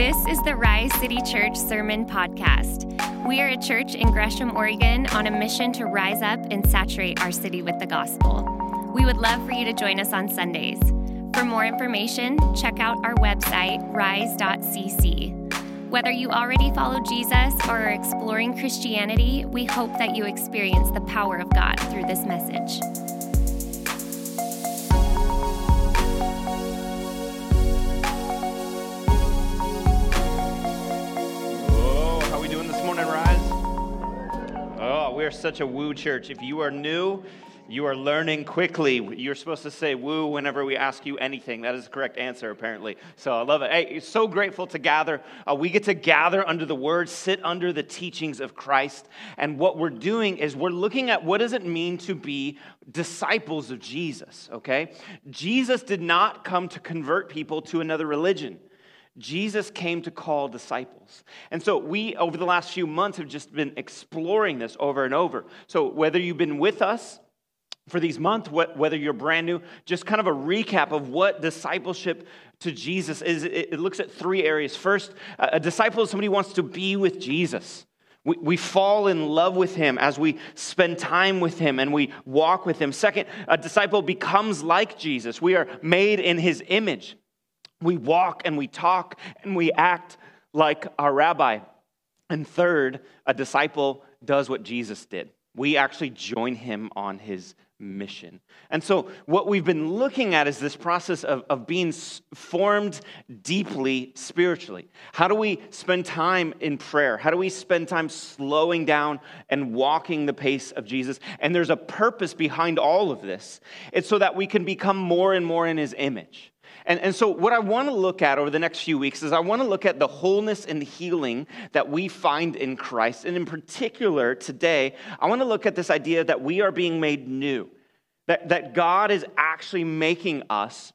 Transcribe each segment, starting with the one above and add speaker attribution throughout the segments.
Speaker 1: This is the Rise City Church Sermon Podcast. We are a church in Gresham, Oregon, on a mission to rise up and saturate our city with the gospel. We would love for you to join us on Sundays. For more information, check out our website, rise.cc. Whether you already follow Jesus or are exploring Christianity, we hope that you experience the power of God through this message.
Speaker 2: We're such a woo church. If you are new, you are learning quickly. You're supposed to say woo whenever we ask you anything. That is the correct answer, apparently. So I love it. Hey, so grateful to gather. Uh, we get to gather under the word, sit under the teachings of Christ. And what we're doing is we're looking at what does it mean to be disciples of Jesus, okay? Jesus did not come to convert people to another religion. Jesus came to call disciples. And so we, over the last few months, have just been exploring this over and over. So whether you've been with us for these months, whether you're brand new, just kind of a recap of what discipleship to Jesus is. It looks at three areas. First, a disciple is somebody who wants to be with Jesus. We, we fall in love with him as we spend time with him and we walk with him. Second, a disciple becomes like Jesus. We are made in his image. We walk and we talk and we act like our rabbi. And third, a disciple does what Jesus did. We actually join him on his mission. And so, what we've been looking at is this process of, of being formed deeply spiritually. How do we spend time in prayer? How do we spend time slowing down and walking the pace of Jesus? And there's a purpose behind all of this. It's so that we can become more and more in his image. And, and so, what I want to look at over the next few weeks is I want to look at the wholeness and healing that we find in Christ. And in particular, today, I want to look at this idea that we are being made new, that, that God is actually making us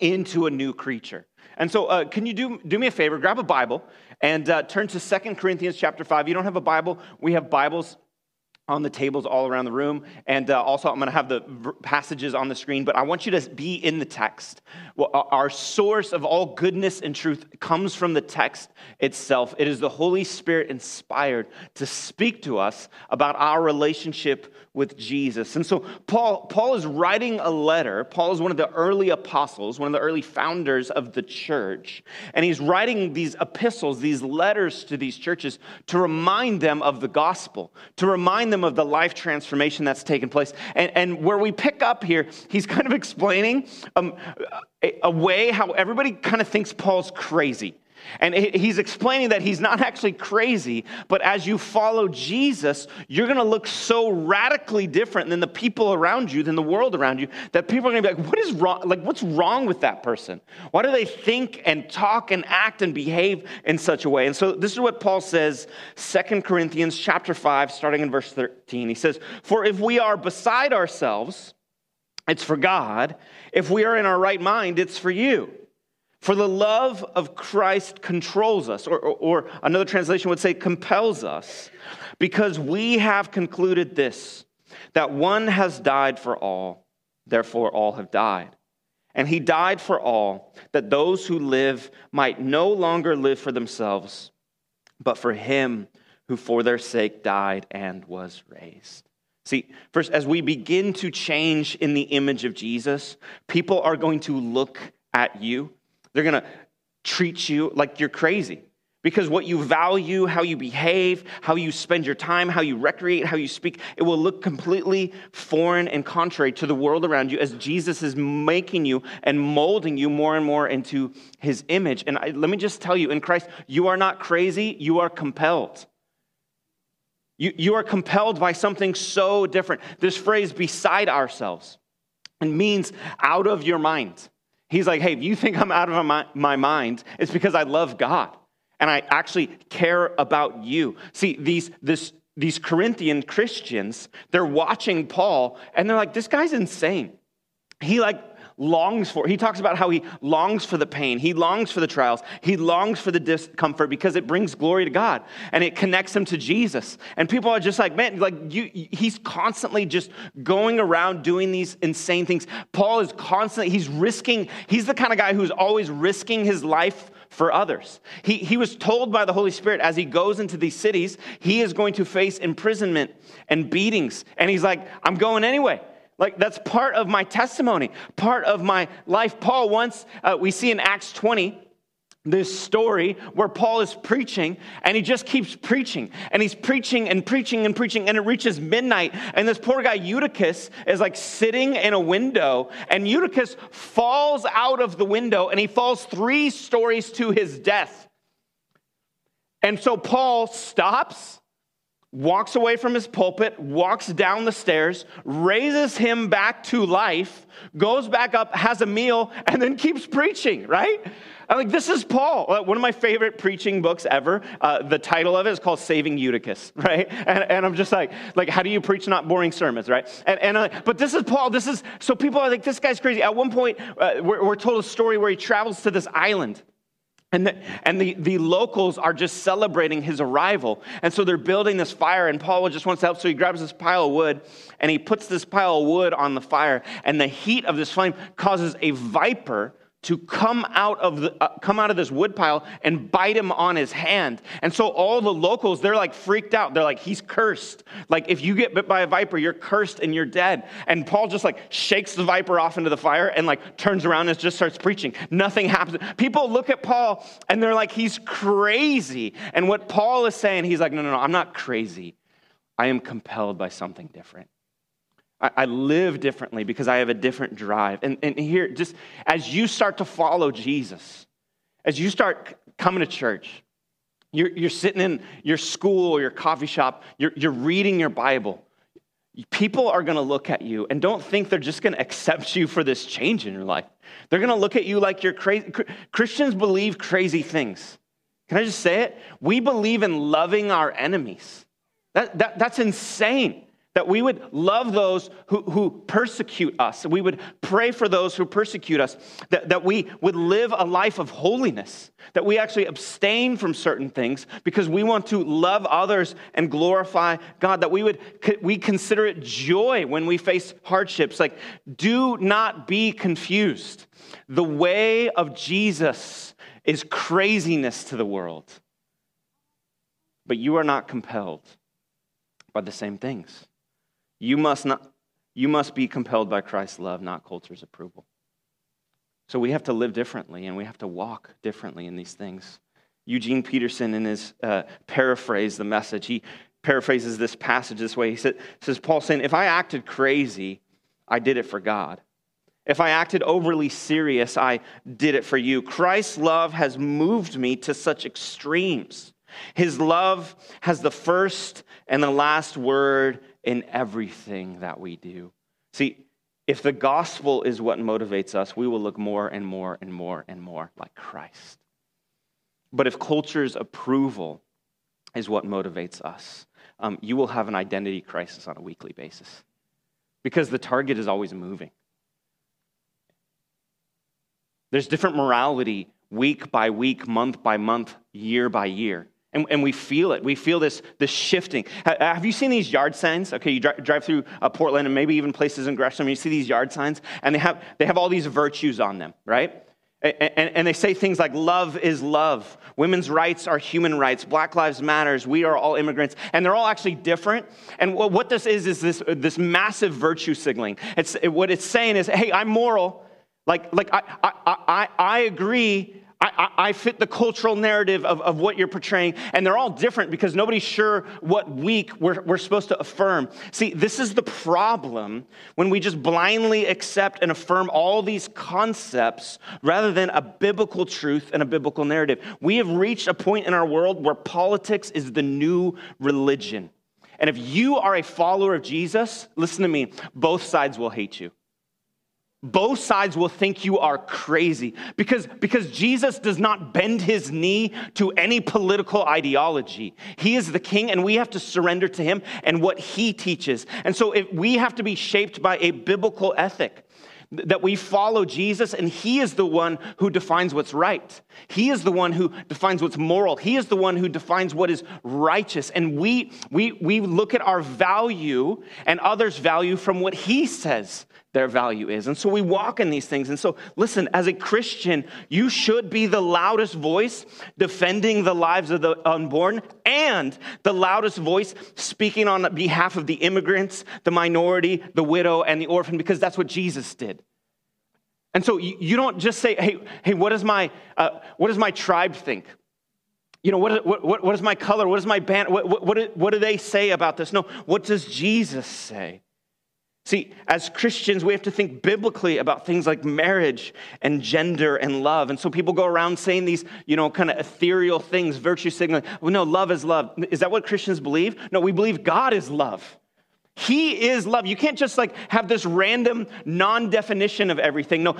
Speaker 2: into a new creature. And so, uh, can you do, do me a favor? Grab a Bible and uh, turn to Second Corinthians chapter 5. You don't have a Bible, we have Bibles on the tables all around the room. And uh, also, I'm going to have the passages on the screen, but I want you to be in the text. Well, our source of all goodness and truth comes from the text itself. It is the Holy Spirit inspired to speak to us about our relationship with Jesus. And so, Paul, Paul is writing a letter. Paul is one of the early apostles, one of the early founders of the church. And he's writing these epistles, these letters to these churches to remind them of the gospel, to remind them of the life transformation that's taken place. And, and where we pick up here, he's kind of explaining um, a, a way how everybody kind of thinks Paul's crazy. And he's explaining that he's not actually crazy, but as you follow Jesus, you're going to look so radically different than the people around you, than the world around you, that people are going to be like, what is wrong? Like, what's wrong with that person? Why do they think and talk and act and behave in such a way? And so this is what Paul says, 2 Corinthians chapter 5, starting in verse 13. He says, For if we are beside ourselves, it's for God. If we are in our right mind, it's for you. For the love of Christ controls us, or, or, or, another translation would say compels us, because we have concluded this that one has died for all, therefore all have died. And he died for all, that those who live might no longer live for themselves, but for him who for their sake died and was raised. See, first, as we begin to change in the image of Jesus, people are going to look at you they're going to treat you like you're crazy because what you value, how you behave, how you spend your time, how you recreate, how you speak, it will look completely foreign and contrary to the world around you as Jesus is making you and molding you more and more into his image. And I, let me just tell you, in Christ, you are not crazy, you are compelled. You, you are compelled by something so different. This phrase, beside ourselves, it means out of your mind. He's like, hey, if you think I'm out of my, my mind, it's because I love God and I actually care about you. See, these, this, these Corinthian Christians, they're watching Paul and they're like, this guy's insane. He like longs for. He talks about how he longs for the pain, he longs for the trials, he longs for the discomfort because it brings glory to God and it connects him to Jesus. And people are just like, man, like you, he's constantly just going around doing these insane things. Paul is constantly, he's risking, he's the kind of guy who's always risking his life for others. He, he was told by the Holy Spirit as he goes into these cities, he is going to face imprisonment and beatings. And he's like, I'm going anyway. Like, that's part of my testimony, part of my life. Paul, once uh, we see in Acts 20, this story where Paul is preaching and he just keeps preaching and he's preaching and preaching and preaching and it reaches midnight and this poor guy Eutychus is like sitting in a window and Eutychus falls out of the window and he falls three stories to his death. And so Paul stops, walks away from his pulpit, walks down the stairs, raises him back to life, goes back up, has a meal, and then keeps preaching, right? I'm like, this is Paul. Uh, one of my favorite preaching books ever. Uh, the title of it is called Saving Eutychus, right? And, and I'm just like, like, how do you preach not boring sermons, right? And, and uh, but this is Paul. This is, so people are like, this guy's crazy. At one point, uh, we're, we're told a story where he travels to this island. And, the, and the, the locals are just celebrating his arrival. And so they're building this fire, and Paul just wants to help. So he grabs this pile of wood and he puts this pile of wood on the fire. And the heat of this flame causes a viper to come out of the, uh, come out of this woodpile and bite him on his hand. And so all the locals, they're like freaked out. They're like, he's cursed. Like if you get bit by a viper, you're cursed and you're dead. And Paul just like shakes the viper off into the fire and like turns around and just starts preaching. Nothing happens. People look at Paul and they're like, he's crazy. And what Paul is saying, he's like, no, no, no, I'm not crazy. I am compelled by something different. I, live differently because I have a different drive. And, and here, just as you start to follow Jesus, as you start coming to church, you're, you're sitting in your school or your coffee shop, you're, you're reading your Bible. People are going to look at you and don't think they're just going to accept you for this change in your life. They're going to look at you like you're crazy. Christians believe crazy things. Can I just say it? We believe in loving our enemies. That, that, that's insane that we would love those who, who persecute us. We would pray for those who persecute us. That, that we would live a life of holiness. That we actually abstain from certain things because we want to love others and glorify God. That we would we consider it joy when we face hardships. Like, do not be confused. The way of Jesus is craziness to the world. But you are not compelled by the same things. You must, not, you must be compelled by Christ's love, not culture's approval. So we have to live differently and we have to walk differently in these things. Eugene Peterson, in his uh, paraphrase, the message, he paraphrases this passage this way. He said, says, Paul saying, If I acted crazy, I did it for God. If I acted overly serious, I did it for you. Christ's love has moved me to such extremes. His love has the first and the last word in everything that we do. See, if the gospel is what motivates us, we will look more and more and more and more like Christ. But if culture's approval is what motivates us, um, you will have an identity crisis on a weekly basis because the target is always moving. There's different morality week by week, month by month, year by year. And, and we feel it. We feel this, this shifting. Have you seen these yard signs? Okay, you drive, drive through uh, Portland and maybe even places in Gresham, you see these yard signs, and they have, they have all these virtues on them, right? And, and, and, they say things like love is love women's rights are human rights black lives matters we are all immigrants and they're all actually different and what this is is this, this massive virtue signaling it's, what it's saying is hey i'm moral like, like I, I, I, I agree I, I, fit the cultural narrative of, of what you're portraying, and they're all different because nobody's sure what week we're, we're supposed to affirm. See, this is the problem when we just blindly accept and affirm all these concepts rather than a biblical truth and a biblical narrative. We have reached a point in our world where politics is the new religion. And if you are a follower of Jesus, listen to me, both sides will hate you both sides will think you are crazy because, because Jesus does not bend his knee to any political ideology. He is the king, and we have to surrender to him and what he teaches. And so if we have to be shaped by a biblical ethic. That we follow Jesus, and He is the one who defines what's right. He is the one who defines what's moral. He is the one who defines what is righteous. And we, we, we look at our value and others' value from what He says their value is. And so we walk in these things. And so, listen, as a Christian, you should be the loudest voice defending the lives of the unborn and the loudest voice speaking on behalf of the immigrants, the minority, the widow, and the orphan, because that's what Jesus did. And so you, don't just say, hey, hey what, does my, uh, what does my tribe think? You know, what, what, what is my color? What is my band? What, what, what, what do they say about this? No, what does Jesus say? See, as Christians, we have to think biblically about things like marriage and gender and love. And so people go around saying these, you know, kind of ethereal things, virtue signaling. Well, no, love is love. Is that what Christians believe? No, we believe God is love. He is love. You can't just like have this random non definition of everything. No,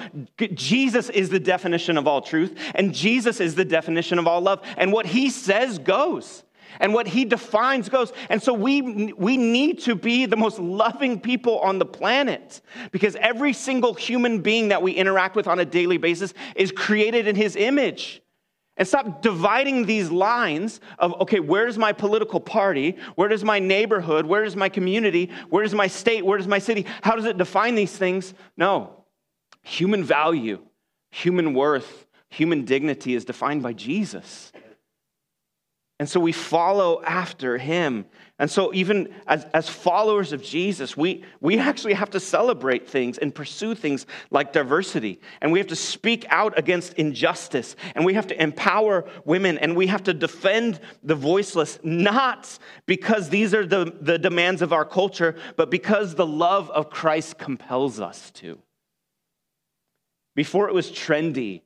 Speaker 2: Jesus is the definition of all truth, and Jesus is the definition of all love. And what he says goes and what he defines goes. And so we, we need to be the most loving people on the planet because every single human being that we interact with on a daily basis is created in his image. And stop dividing these lines of, okay, where is my political party? Where does my neighborhood? Where is my community? Where is my state? Where is my city? How does it define these things? No. Human value, human worth, human dignity is defined by Jesus. And so we follow after him. And so, even as, as followers of Jesus, we, we actually have to celebrate things and pursue things like diversity. And we have to speak out against injustice. And we have to empower women. And we have to defend the voiceless, not because these are the, the demands of our culture, but because the love of Christ compels us to. Before it was trendy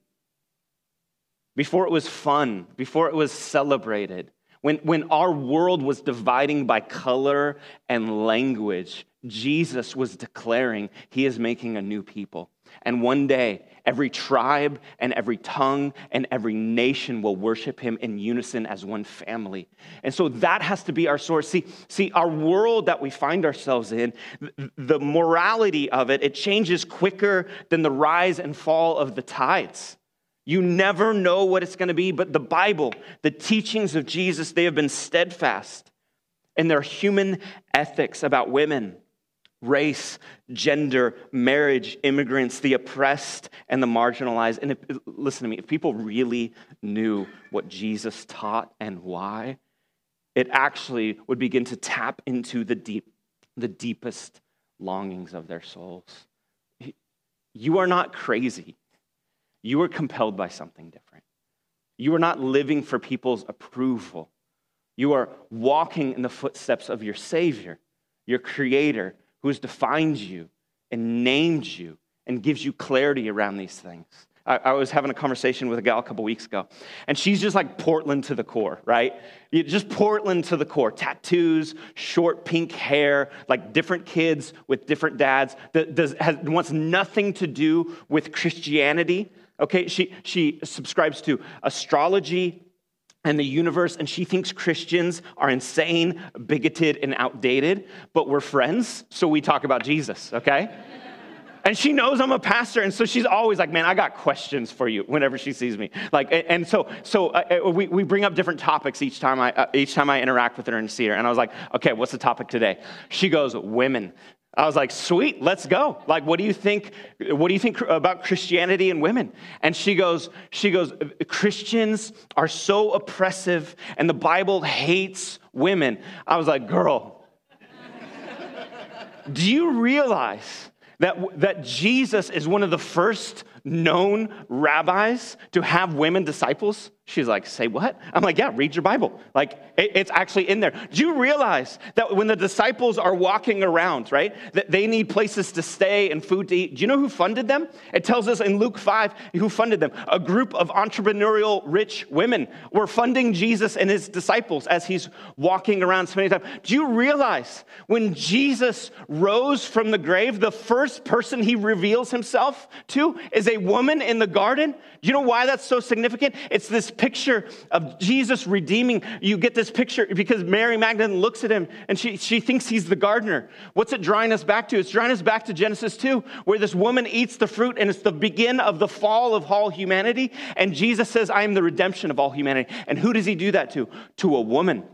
Speaker 2: before it was fun, before it was celebrated, when, when our world was dividing by color and language, Jesus was declaring he is making a new people. And one day, every tribe and every tongue and every nation will worship him in unison as one family. And so that has to be our source. See, see our world that we find ourselves in, the morality of it, it changes quicker than the rise and fall of the tides. You never know what it's going to be, but the Bible, the teachings of Jesus, they have been steadfast in their human ethics about women, race, gender, marriage, immigrants, the oppressed, and the marginalized. And if, listen to me, if people really knew what Jesus taught and why, it actually would begin to tap into the deep, the deepest longings of their souls. You are not crazy. You were compelled by something different. You are not living for people's approval. You are walking in the footsteps of your Savior, your Creator, who has defined you and named you and gives you clarity around these things. I, I was having a conversation with a gal a couple weeks ago, and she's just like Portland to the core, right? Just Portland to the core. Tattoos, short pink hair, like different kids with different dads. That does, has, wants nothing to do with Christianity Okay, she, she subscribes to astrology and the universe, and she thinks Christians are insane, bigoted, and outdated, but we're friends, so we talk about Jesus, okay? and she knows I'm a pastor, and so she's always like, "Man, I got questions for you." Whenever she sees me, like, and so so uh, uh, we, we bring up different topics each time I uh, each time I interact with her and see her, and I was like, "Okay, what's the topic today?" She goes, "Women." I was like, sweet, let's go. Like, what do you think? What do you think about Christianity and women? And she goes, she goes, Christians are so oppressive and the Bible hates women. I was like, girl, do you realize that, that Jesus is one of the first known rabbis to have women disciples? She's like, say what? I'm like, yeah, read your Bible. Like, it, it's actually in there. Do you realize that when the disciples are walking around, right, that they need places to stay and food to eat? Do you know who funded them? It tells us in Luke 5 who funded them. A group of entrepreneurial rich women were funding Jesus and his disciples as he's walking around spending time. Do you realize when Jesus rose from the grave, the first person he reveals himself to is a woman in the garden? You know why that's so significant? It's this picture of Jesus redeeming. You get this picture because Mary Magdalene looks at him and she, she thinks he's the gardener. What's it drawing us back to? It's drawing us back to Genesis 2, where this woman eats the fruit and it's the begin of the fall of all humanity. And Jesus says, I am the redemption of all humanity. And who does he do that to? To a woman.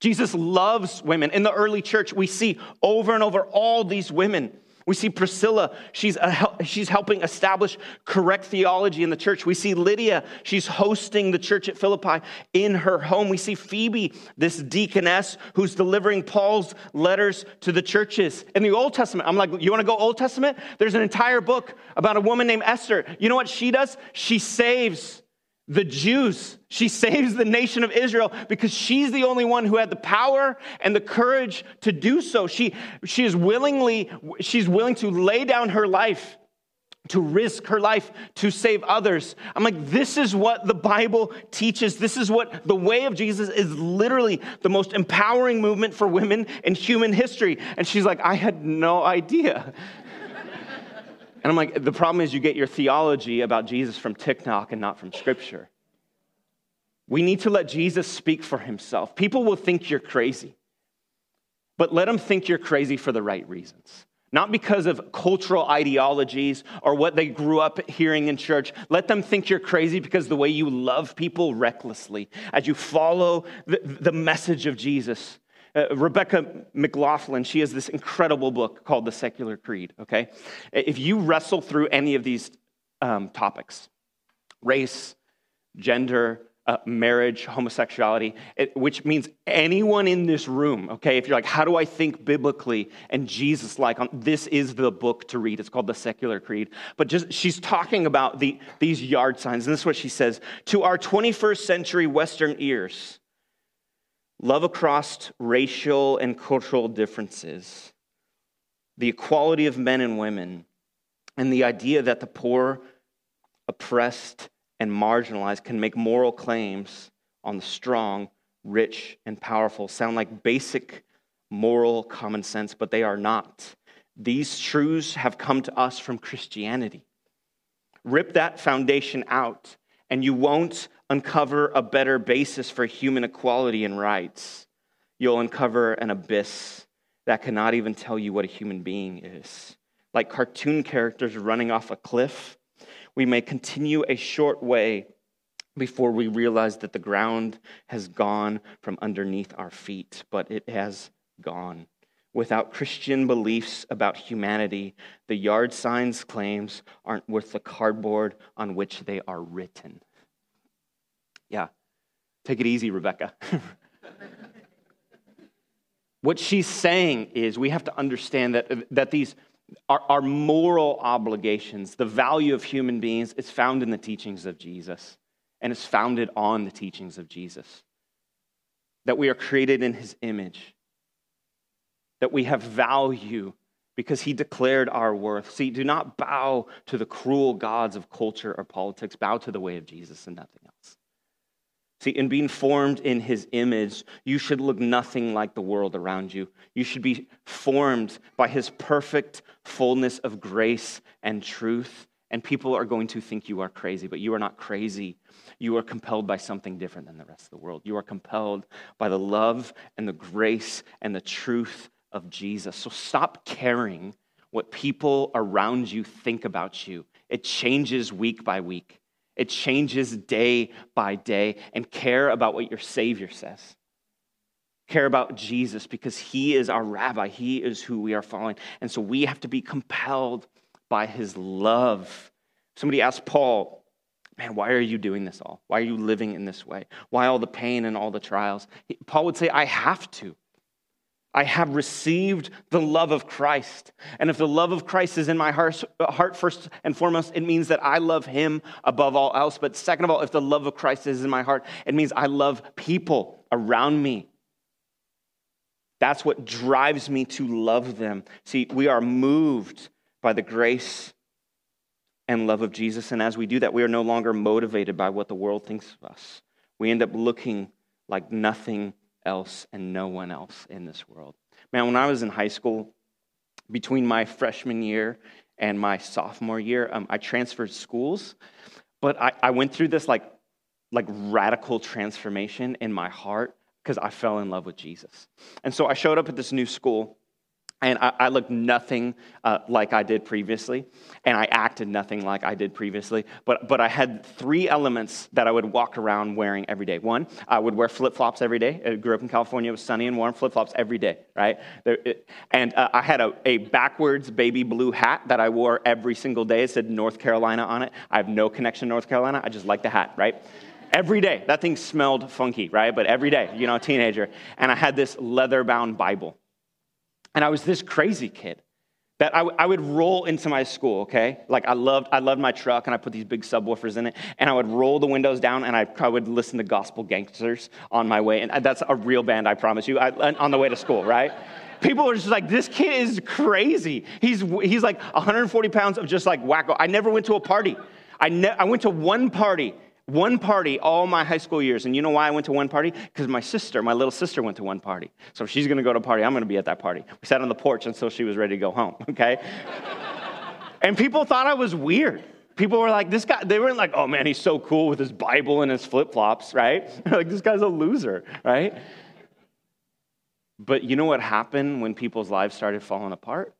Speaker 2: Jesus loves women. In the early church, we see over and over all these women We see Priscilla, she's, a, she's helping establish correct theology in the church. We see Lydia, she's hosting the church at Philippi in her home. We see Phoebe, this deaconess who's delivering Paul's letters to the churches. In the Old Testament, I'm like, you want to go Old Testament? There's an entire book about a woman named Esther. You know what she does? She saves the Jews. She saves the nation of Israel because she's the only one who had the power and the courage to do so. She, she is willingly, she's willing to lay down her life, to risk her life to save others. I'm like, this is what the Bible teaches. This is what the way of Jesus is literally the most empowering movement for women in human history. And she's like, I had no idea. And I'm like, the problem is you get your theology about Jesus from TikTok and not from Scripture. We need to let Jesus speak for himself. People will think you're crazy, but let them think you're crazy for the right reasons. Not because of cultural ideologies or what they grew up hearing in church. Let them think you're crazy because the way you love people recklessly as you follow the, the message of Jesus. Uh, Rebecca McLaughlin, she has this incredible book called The Secular Creed, okay? If you wrestle through any of these um, topics, race, gender, uh, marriage, homosexuality, it, which means anyone in this room, okay? If you're like, how do I think biblically and Jesus like, this is the book to read. It's called The Secular Creed. But just, she's talking about the, these yard signs, and this is what she says To our 21st century Western ears, love across racial and cultural differences, the equality of men and women, and the idea that the poor, oppressed, and marginalized can make moral claims on the strong, rich, and powerful sound like basic moral common sense, but they are not. These truths have come to us from Christianity. Rip that foundation out, and you won't uncover a better basis for human equality and rights, you'll uncover an abyss that cannot even tell you what a human being is. Like cartoon characters running off a cliff, we may continue a short way before we realize that the ground has gone from underneath our feet, but it has gone. Without Christian beliefs about humanity, the yard signs claims aren't worth the cardboard on which they are written. Yeah. Take it easy, Rebecca. what she's saying is we have to understand that, that these are, are moral obligations, the value of human beings, is found in the teachings of Jesus and is founded on the teachings of Jesus. That we are created in his image, that we have value because he declared our worth. See, do not bow to the cruel gods of culture or politics, bow to the way of Jesus and nothing else. See, in being formed in his image, you should look nothing like the world around you. You should be formed by his perfect fullness of grace and truth. And people are going to think you are crazy, but you are not crazy. You are compelled by something different than the rest of the world. You are compelled by the love and the grace and the truth of Jesus. So stop caring what people around you think about you. It changes week by week. It changes day by day and care about what your Savior says. Care about Jesus because He is our rabbi, He is who we are following. And so we have to be compelled by His love. Somebody asked Paul, Man, why are you doing this all? Why are you living in this way? Why all the pain and all the trials? Paul would say, I have to. I have received the love of Christ. And if the love of Christ is in my heart, heart, first and foremost, it means that I love him above all else. But second of all, if the love of Christ is in my heart, it means I love people around me. That's what drives me to love them. See, we are moved by the grace and love of Jesus. And as we do that, we are no longer motivated by what the world thinks of us. We end up looking like nothing else and no one else in this world. Man, when I was in high school, between my freshman year and my sophomore year, um, I transferred schools, but I, I went through this like, like radical transformation in my heart because I fell in love with Jesus. And so I showed up at this new school and I, I looked nothing uh, like I did previously, and I acted nothing like I did previously. But, but I had three elements that I would walk around wearing every day. One, I would wear flip flops every day. I grew up in California, it was sunny and warm, flip flops every day, right? There, it, and uh, I had a, a backwards baby blue hat that I wore every single day. It said North Carolina on it. I have no connection to North Carolina, I just like the hat, right? every day. That thing smelled funky, right? But every day, you know, teenager. And I had this leather bound Bible. And I was this crazy kid that I, w- I would roll into my school, okay? Like I loved, I loved my truck and I put these big subwoofers in it and I would roll the windows down and I, I would listen to Gospel Gangstaz on my way. And that's a real band, I promise you, I, on the way to school, right? People were just like, this kid is crazy. He's, he's like 140 pounds of just like wacko. I never went to a party. I, ne- I went to one party one party all my high school years. And you know why I went to one party? Because my sister, my little sister, went to one party. So if she's going to go to a party, I'm going to be at that party. We sat on the porch until she was ready to go home, okay? and people thought I was weird. People were like, this guy, they weren't like, oh man, he's so cool with his Bible and his flip flops, right? like, this guy's a loser, right? But you know what happened when people's lives started falling apart?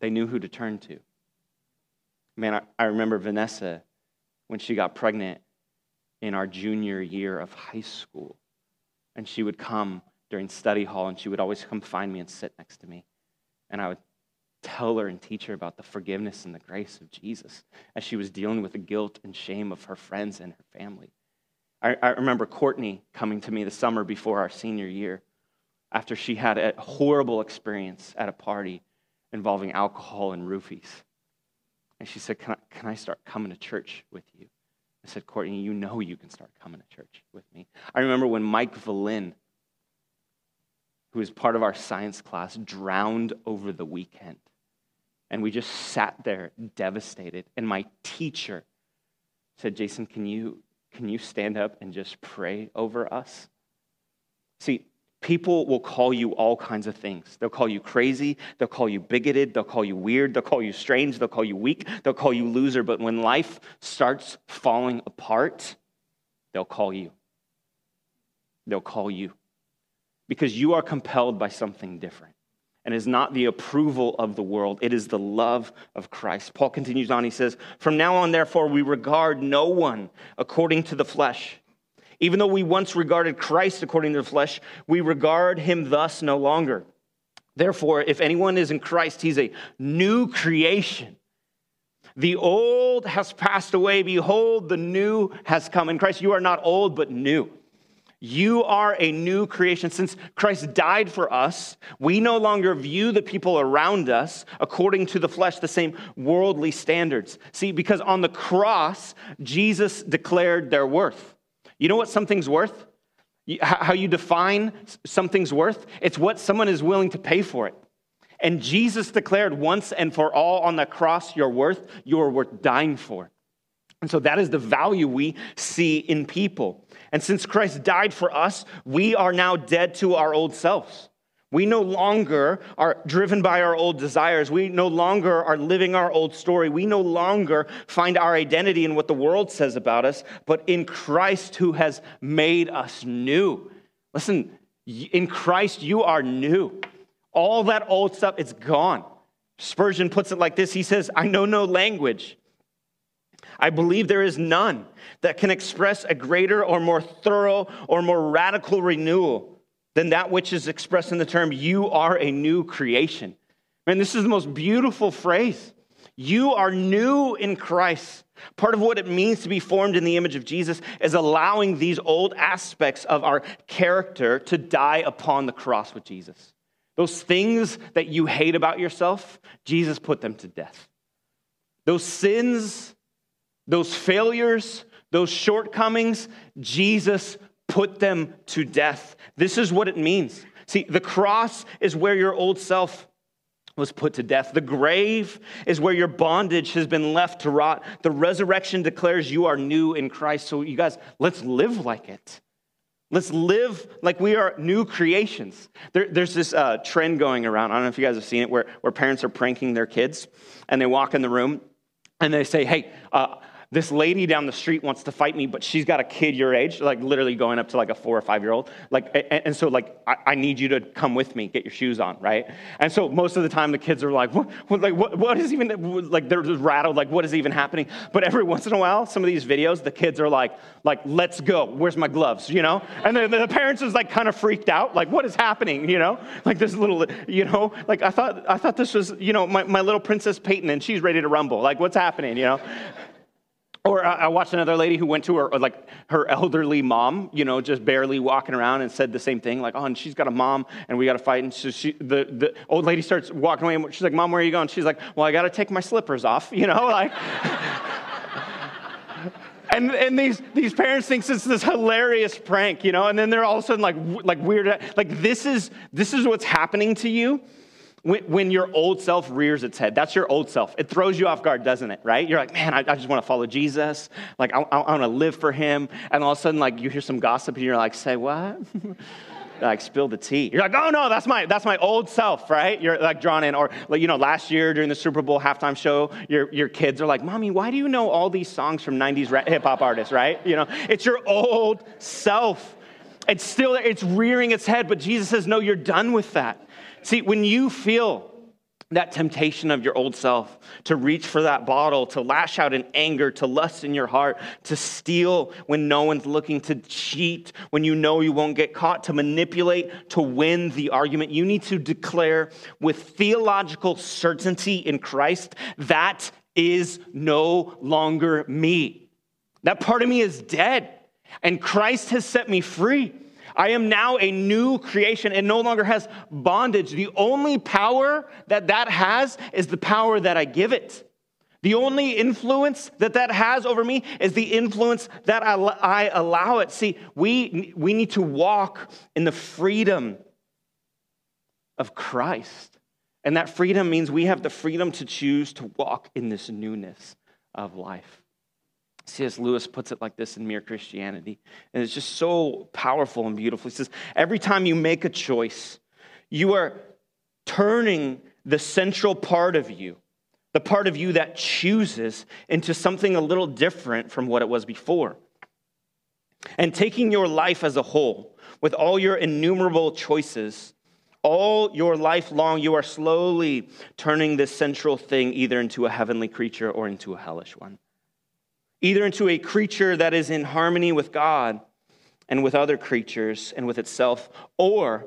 Speaker 2: They knew who to turn to. Man, I, I remember Vanessa when she got pregnant in our junior year of high school. And she would come during study hall and she would always come find me and sit next to me. And I would tell her and teach her about the forgiveness and the grace of Jesus as she was dealing with the guilt and shame of her friends and her family. I, I remember Courtney coming to me the summer before our senior year after she had a horrible experience at a party involving alcohol and roofies. And she said, Can I, can I start coming to church with you? I said, Courtney, you know you can start coming to church with me. I remember when Mike Valin, who was part of our science class, drowned over the weekend. And we just sat there devastated. And my teacher said, Jason, can you, can you stand up and just pray over us? See, People will call you all kinds of things. They'll call you crazy. They'll call you bigoted. They'll call you weird. They'll call you strange. They'll call you weak. They'll call you loser. But when life starts falling apart, they'll call you. They'll call you. Because you are compelled by something different and is not the approval of the world. It is the love of Christ. Paul continues on. He says, From now on, therefore, we regard no one according to the flesh. Even though we once regarded Christ according to the flesh, we regard him thus no longer. Therefore, if anyone is in Christ, he's a new creation. The old has passed away. Behold, the new has come. In Christ, you are not old, but new. You are a new creation. Since Christ died for us, we no longer view the people around us according to the flesh, the same worldly standards. See, because on the cross, Jesus declared their worth. You know what something's worth? How you define something's worth? It's what someone is willing to pay for it. And Jesus declared once and for all on the cross, your worth, you are worth dying for. And so that is the value we see in people. And since Christ died for us, we are now dead to our old selves. We no longer are driven by our old desires. We no longer are living our old story. We no longer find our identity in what the world says about us, but in Christ who has made us new. Listen, in Christ, you are new. All that old stuff, it's gone. Spurgeon puts it like this He says, I know no language. I believe there is none that can express a greater or more thorough or more radical renewal than that which is expressed in the term, you are a new creation. Man, this is the most beautiful phrase. You are new in Christ. Part of what it means to be formed in the image of Jesus is allowing these old aspects of our character to die upon the cross with Jesus. Those things that you hate about yourself, Jesus put them to death. Those sins, those failures, those shortcomings, Jesus put them to death. This is what it means. See, the cross is where your old self was put to death. The grave is where your bondage has been left to rot. The resurrection declares you are new in Christ. So, you guys, let's live like it. Let's live like we are new creations. There, there's this uh, trend going around. I don't know if you guys have seen it where, where parents are pranking their kids and they walk in the room and they say, Hey, uh, this lady down the street wants to fight me, but she's got a kid your age, like literally going up to like a four or five year old. Like, and, and so like, I, I, need you to come with me, get your shoes on, right? And so most of the time the kids are like, what, what like, what, what is even, like they're just rattled, like what is even happening? But every once in a while, some of these videos, the kids are like, like, let's go, where's my gloves, you know? And the, the parents is like kind of freaked out, like what is happening, you know? Like this little, you know, like I thought, I thought this was, you know, my, my little princess Peyton and she's ready to rumble. Like what's happening, you know? Or I watched another lady who went to her, like her elderly mom, you know, just barely walking around and said the same thing, like, oh, and she's got a mom and we got to fight. And so she, the, the old lady starts walking away and she's like, mom, where are you going? She's like, well, I got to take my slippers off, you know, like. and, and these, these parents think it's this hilarious prank, you know, and then they're all of a sudden like, like weird, like this is, this is what's happening to you when, when, your old self rears its head. That's your old self. It throws you off guard, doesn't it? Right? You're like, man, I, I just want to follow Jesus. Like, I, I, want to live for him. And all of a sudden, like, you hear some gossip and you're like, say what? like spill the tea. You're like, oh no, that's my that's my old self, right? You're like drawn in. Or like, you know, last year during the Super Bowl halftime show, your your kids are like, Mommy, why do you know all these songs from 90s hip hop artists, right? You know, it's your old self. It's still it's rearing its head, but Jesus says, No, you're done with that. See, when you feel that temptation of your old self to reach for that bottle, to lash out in anger, to lust in your heart, to steal when no one's looking, to cheat when you know you won't get caught, to manipulate, to win the argument. You need to declare with theological certainty in Christ that is no longer me. That part of me is dead, and Christ has set me free. I am now a new creation. It no longer has bondage. The only power that that has is the power that I give it. The only influence that that has over me is the influence that I, I allow it. See, we, we need to walk in the freedom of Christ. And that freedom means we have the freedom to choose to walk in this newness of life. C.S. Lewis puts it like this in Mere Christianity, and it's just so powerful and beautiful. He says, Every time you make a choice, you are turning the central part of you, the part of you that chooses, into something a little different from what it was before. And taking your life as a whole, with all your innumerable choices, all your life long, you are slowly turning this central thing either into a heavenly creature or into a hellish one either into a creature that is in harmony with God and with other creatures and with itself, or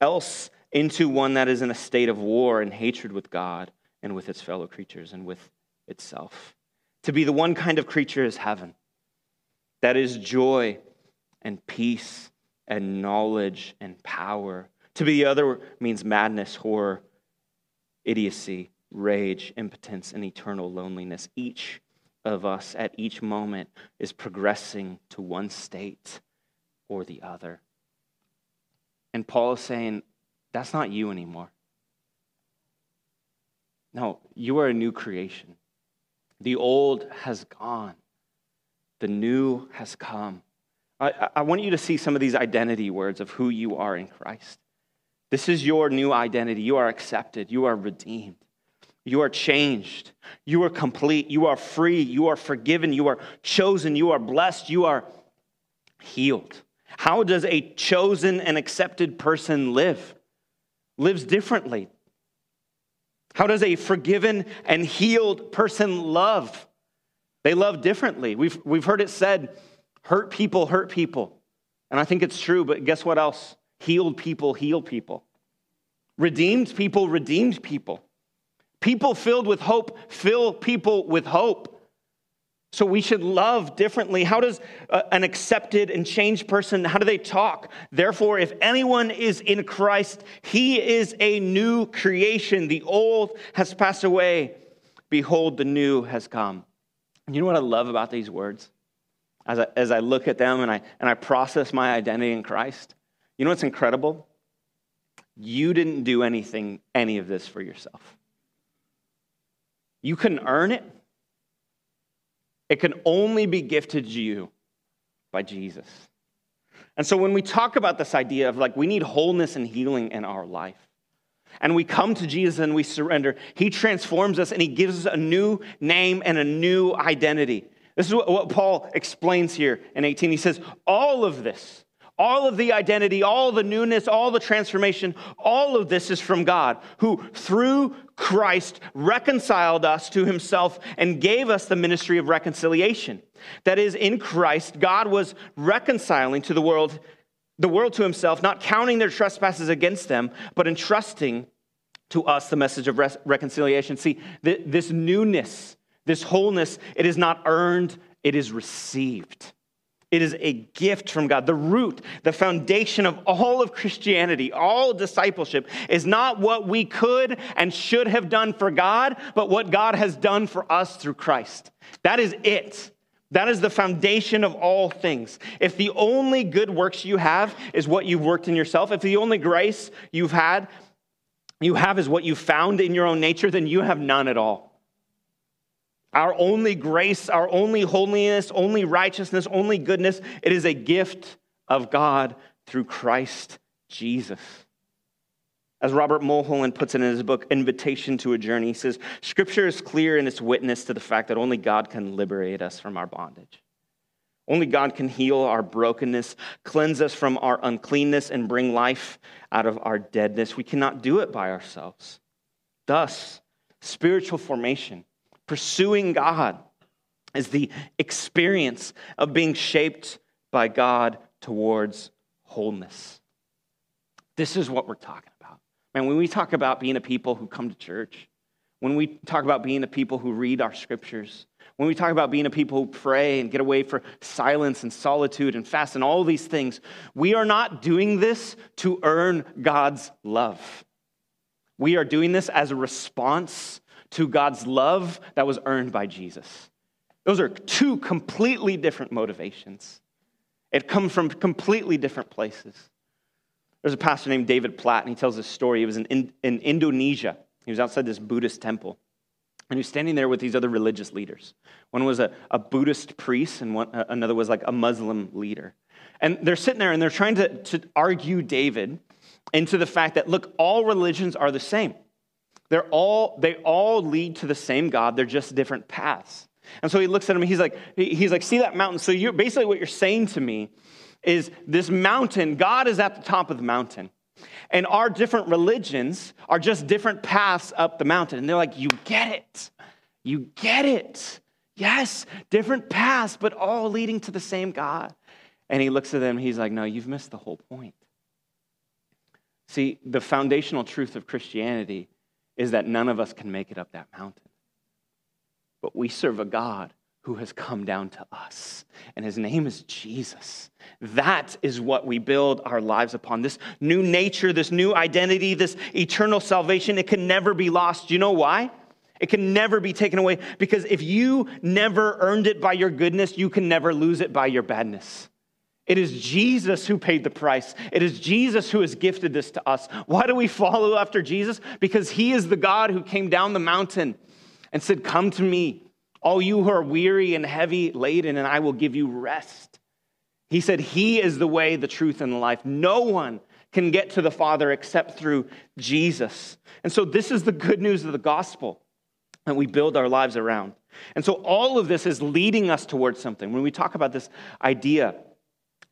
Speaker 2: else into one that is in a state of war and hatred with God and with its fellow creatures and with itself. To be the one kind of creature is heaven. That is joy and peace and knowledge and power. To be the other means madness, horror, idiocy, rage, impotence, and eternal loneliness. Each of us at each moment is progressing to one state or the other. And Paul is saying, that's not you anymore. No, you are a new creation. The old has gone, the new has come. I, I, want you to see some of these identity words of who you are in Christ. This is your new identity. You are accepted, you are redeemed. You are changed. You are complete. You are free. You are forgiven. You are chosen. You are blessed. You are healed. How does a chosen and accepted person live? Lives differently. How does a forgiven and healed person love? They love differently. We've, we've heard it said, hurt people hurt people. And I think it's true, but guess what else? Healed people heal people. Redeemed people redeemed people. People filled with hope fill people with hope. So we should love differently. How does uh, an accepted and changed person how do they talk? Therefore, if anyone is in Christ, he is a new creation. The old has passed away. Behold, the new has come. You know what I love about these words? As I, as I look at them and I, and I process my identity in Christ, you know what's incredible? You didn't do anything, any of this for yourself. You can earn it. It can only be gifted to you by Jesus. And so when we talk about this idea of like we need wholeness and healing in our life, and we come to Jesus and we surrender, He transforms us and He gives us a new name and a new identity. This is what, what Paul explains here in 18. He says, All of this, all of the identity, all the newness, all the transformation, all of this is from God, who through Christ reconciled us to himself and gave us the ministry of reconciliation. That is, in Christ, God was reconciling to the world, the world to himself, not counting their trespasses against them, but entrusting to us the message of reconciliation. See, this newness, this wholeness, it is not earned, it is received. It is a gift from God. The root, the foundation of all of Christianity, all discipleship, is not what we could and should have done for God, but what God has done for us through Christ. That is it. That is the foundation of all things. If the only good works you have is what you've worked in yourself, if the only grace you've had, you have is what you found in your own nature, then you have none at all. Our only grace, our only holiness, only righteousness, only goodness, it is a gift of God through Christ Jesus. As Robert Mulholland puts it in his book, Invitation to a Journey, he says, Scripture is clear in its witness to the fact that only God can liberate us from our bondage. Only God can heal our brokenness, cleanse us from our uncleanness, and bring life out of our deadness. We cannot do it by ourselves. Thus, spiritual formation Pursuing God is the experience of being shaped by God towards wholeness. This is what we're talking about. Man, when we talk about being a people who come to church, when we talk about being a people who read our scriptures, when we talk about being a people who pray and get away for silence and solitude and fast and all these things, we are not doing this to earn God's love. We are doing this as a response to God's love that was earned by Jesus. Those are two completely different motivations. It comes from completely different places. There's a pastor named David Platt, and he tells this story. He was in, in, in Indonesia. He was outside this Buddhist temple. And he was standing there with these other religious leaders. One was a, a Buddhist priest, and one, uh, another was like a Muslim leader. And they're sitting there and they're trying to, to argue David into the fact that, look, all religions are the same. They're all, they all lead to the same God, they're just different paths. And so he looks at him, he's like, he's like, see that mountain? So you basically what you're saying to me is this mountain, God is at the top of the mountain. And our different religions are just different paths up the mountain. And they're like, you get it. You get it. Yes, different paths, but all leading to the same God. And he looks at them, he's like, no, you've missed the whole point. See, the foundational truth of Christianity is that none of us can make it up that mountain. But we serve a God who has come down to us, and his name is Jesus. That is what we build our lives upon. This new nature, this new identity, this eternal salvation, it can never be lost. Do you know why? It can never be taken away because if you never earned it by your goodness, you can never lose it by your badness. It is Jesus who paid the price. It is Jesus who has gifted this to us. Why do we follow after Jesus? Because he is the God who came down the mountain and said, Come to me, all you who are weary and heavy laden, and I will give you rest. He said, He is the way, the truth, and the life. No one can get to the Father except through Jesus. And so, this is the good news of the gospel that we build our lives around. And so, all of this is leading us towards something. When we talk about this idea,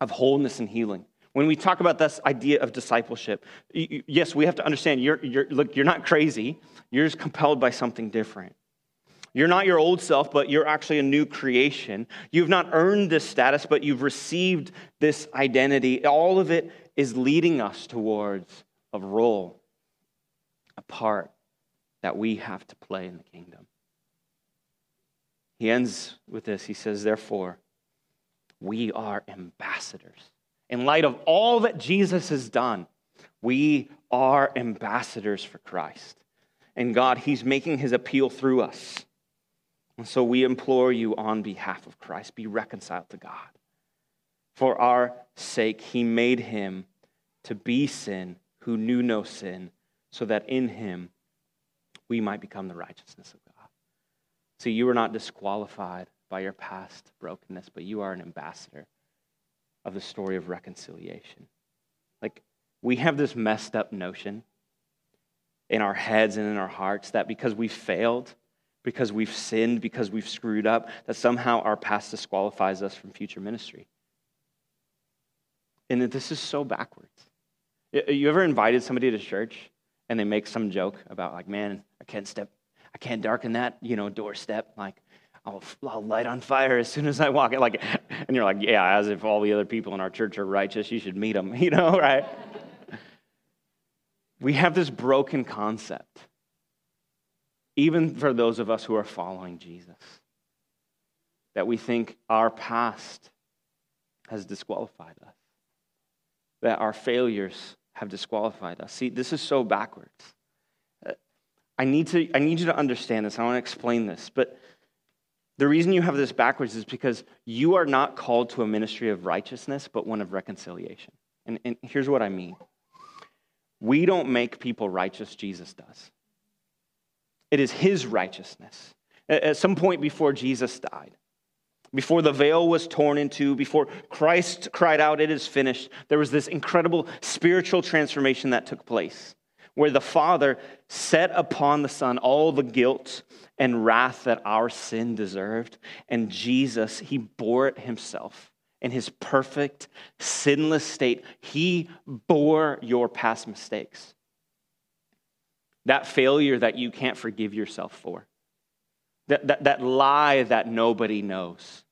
Speaker 2: of wholeness and healing. When we talk about this idea of discipleship, yes, we have to understand you're, you're, look, you're not crazy. You're just compelled by something different. You're not your old self, but you're actually a new creation. You've not earned this status, but you've received this identity. All of it is leading us towards a role, a part that we have to play in the kingdom. He ends with this. He says, Therefore, we are ambassadors. In light of all that Jesus has done, we are ambassadors for Christ. And God, He's making His appeal through us. And so we implore you on behalf of Christ be reconciled to God. For our sake, He made Him to be sin who knew no sin, so that in Him we might become the righteousness of God. See, you are not disqualified by your past brokenness, but you are an ambassador of the story of reconciliation. Like, we have this messed up notion in our heads and in our hearts that because we've failed, because we've sinned, because we've screwed up, that somehow our past disqualifies us from future ministry. And this is so backwards. You ever invited somebody to church and they make some joke about, like, man, I can't step, I can't darken that, you know, doorstep. Like, I'll, I'll light on fire as soon as I walk in. Like, and you're like, yeah, as if all the other people in our church are righteous. You should meet them, you know, right? we have this broken concept, even for those of us who are following Jesus, that we think our past has disqualified us, that our failures have disqualified us. See, this is so backwards. Uh, I need, to, I need you to understand this. I want to explain this. But the reason you have this backwards is because you are not called to a ministry of righteousness, but one of reconciliation. And, and here's what I mean we don't make people righteous, Jesus does. It is his righteousness. At some point before Jesus died, before the veil was torn in two, before Christ cried out, It is finished, there was this incredible spiritual transformation that took place where the Father set upon the Son all the guilt and wrath that our sin deserved. And Jesus, He bore it Himself in His perfect, sinless state. He bore your past mistakes. That failure that you can't forgive yourself for. That, that, that lie that nobody knows.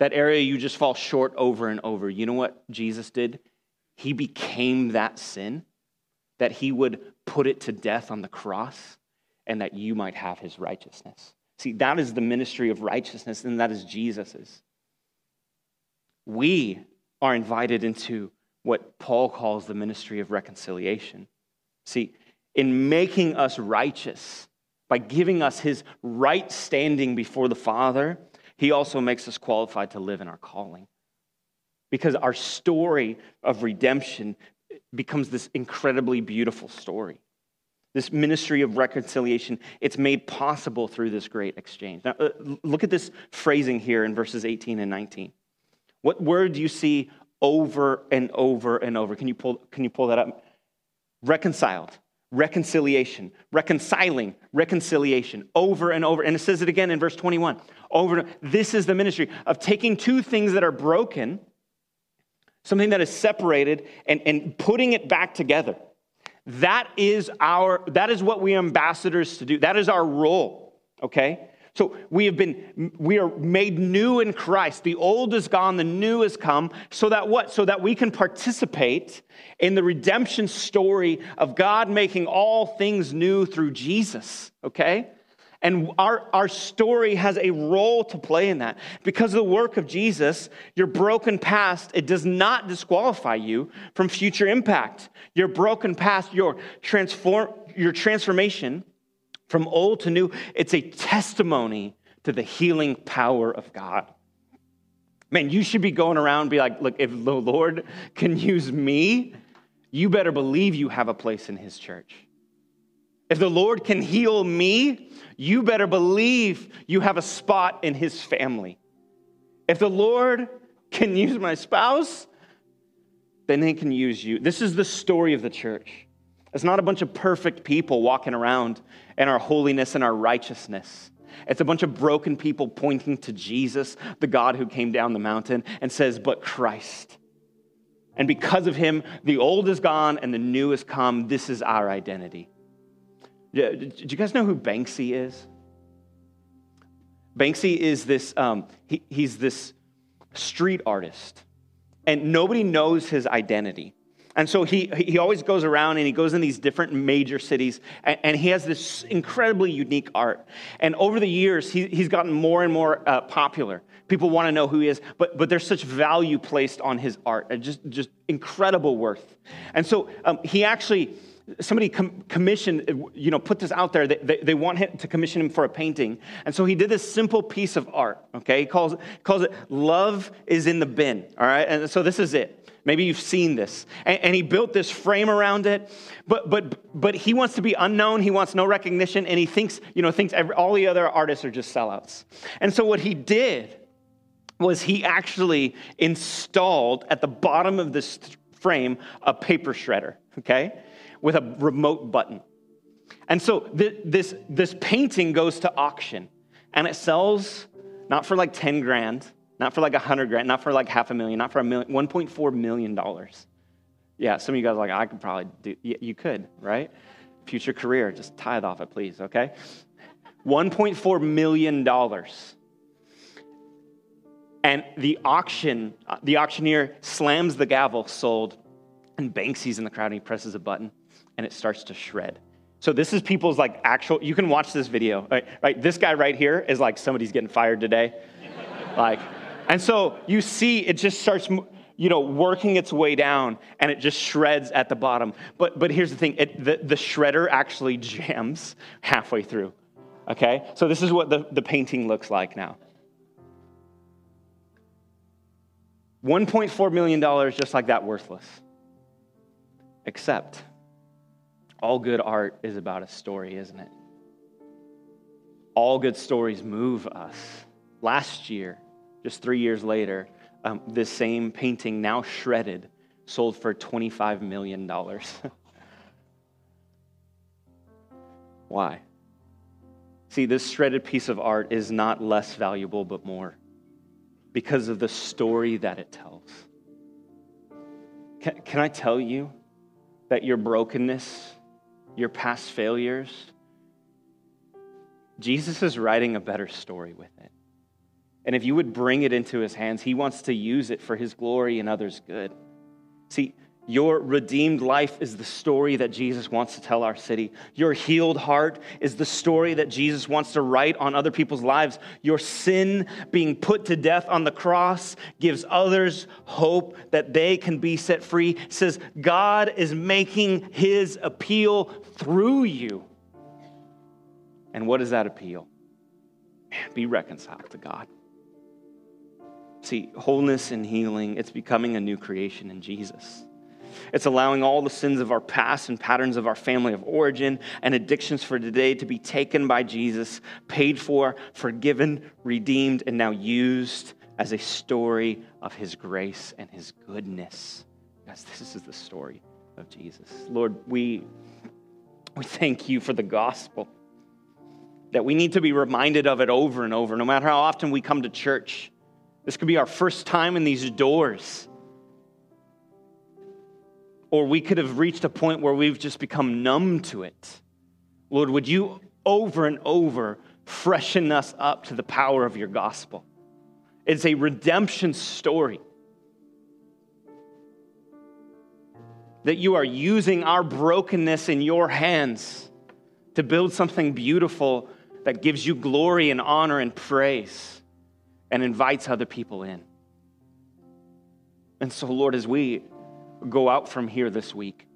Speaker 2: That area you just fall short over and over. You know what Jesus did? He became that sin, that he would put it to death on the cross, and that you might have his righteousness. See, that is the ministry of righteousness, and that is Jesus's. We are invited into what Paul calls the ministry of reconciliation. See, in making us righteous, by giving us his right standing before the Father, he also makes us qualified to live in our calling. Because our story of redemption becomes this incredibly beautiful story. This ministry of reconciliation, it's made possible through this great exchange. Now, uh, look at this phrasing here in verses 18 and 19. What word do you see over and over and over? Can you pull, can you pull that up? Reconciled, reconciliation, reconciling, reconciliation, over and over. And it says it again in verse 21. Over. This is the ministry of taking two things that are broken something that is separated, and, and putting it back together. That is our, that is what we ambassadors to do. That is our role, okay? So we have been, we are made new in Christ. The old is gone, the new has come. So that what? So that we can participate in the redemption story of God making all things new through Jesus, okay? And our, our story has a role to play in that. Because of the work of Jesus, your broken past, it does not disqualify you from future impact. Your broken past, your, transform, your transformation from old to new, it's a testimony to the healing power of God. Man, you should be going around be like, look, if the Lord can use me, you better believe you have a place in his church. If the Lord can heal me, you better believe you have a spot in his family. If the Lord can use my spouse, then he can use you. This is the story of the church. It's not a bunch of perfect people walking around in our holiness and our righteousness. It's a bunch of broken people pointing to Jesus, the God who came down the mountain, and says, But Christ. And because of him, the old is gone and the new has come. This is our identity. Do you guys know who Banksy is? Banksy is this, um, he, he's this street artist, and nobody knows his identity. And so he, he always goes around and he goes in these different major cities and, and he has this incredibly unique art. And over the years, he, he's gotten more and more uh, popular. People want to know who he is, but, but there's such value placed on his art, just, just incredible worth. And so um, he actually somebody com- commissioned, you know, put this out there. They, they, they, want him to commission him for a painting. And so he did this simple piece of art, okay? He calls, calls it Love is in the Bin, all right? And so this is it. Maybe you've seen this. And, and he built this frame around it, but, but, but he wants to be unknown. He wants no recognition, and he thinks, you know, thinks every, all the other artists are just sellouts. And so what he did was he actually installed at the bottom of this frame a paper shredder, okay? With a remote button. And so th- this, this painting goes to auction and it sells not for like 10 grand, not for like 100 grand, not for like half a million, not for a million, $1.4 million. Yeah, some of you guys are like, I could probably do, you could, right? Future career, just tithe off it, please, okay? $1.4 million. And the auction, uh, the auctioneer slams the gavel, sold, and Banksy's in the crowd and he presses a button and it starts to shred. So this is people's like actual, you can watch this video, right? right? This guy right here is like somebody's getting fired today. like, and so you see it just starts, you know, working its way down and it just shreds at the bottom. But, but here's the thing, it, the, the shredder actually jams halfway through, okay? So this is what the, the painting looks like now. $1.4 million just like that, worthless. Except all good art is about a story, isn't it? All good stories move us. Last year, just three years later, um, this same painting, now shredded, sold for $25 million. Why? See, this shredded piece of art is not less valuable, but more because of the story that it tells. Can, can I tell you that your brokenness, your past failures, Jesus is writing a better story with it. And if you would bring it into his hands, he wants to use it for his glory and others' good. See, your redeemed life is the story that Jesus wants to tell our city. Your healed heart is the story that Jesus wants to write on other people's lives. Your sin being put to death on the cross gives others hope that they can be set free. It says God is making his appeal through you. And what is that appeal? Be reconciled to God. See, wholeness and healing, it's becoming a new creation in Jesus. It's allowing all the sins of our past and patterns of our family of origin and addictions for today to be taken by Jesus, paid for, forgiven, redeemed, and now used as a story of his grace and his goodness. Guys, this is the story of Jesus. Lord, we, we thank you for the gospel. That we need to be reminded of it over and over, no matter how often we come to church. This could be our first time in these doors or we could have reached a point where we've just become numb to it. Lord, would you over and over freshen us up to the power of your gospel? It's a redemption story. That you are using our brokenness in your hands to build something beautiful that gives you glory and honor and praise and invites other people in. And so, Lord, as we go out from here this week,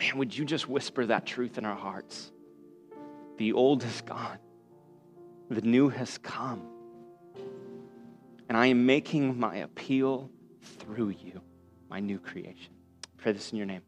Speaker 2: man, would you just whisper that truth in our hearts? The old is gone, the new has come. And I am making my appeal through you, my new creation. Pray this in your name.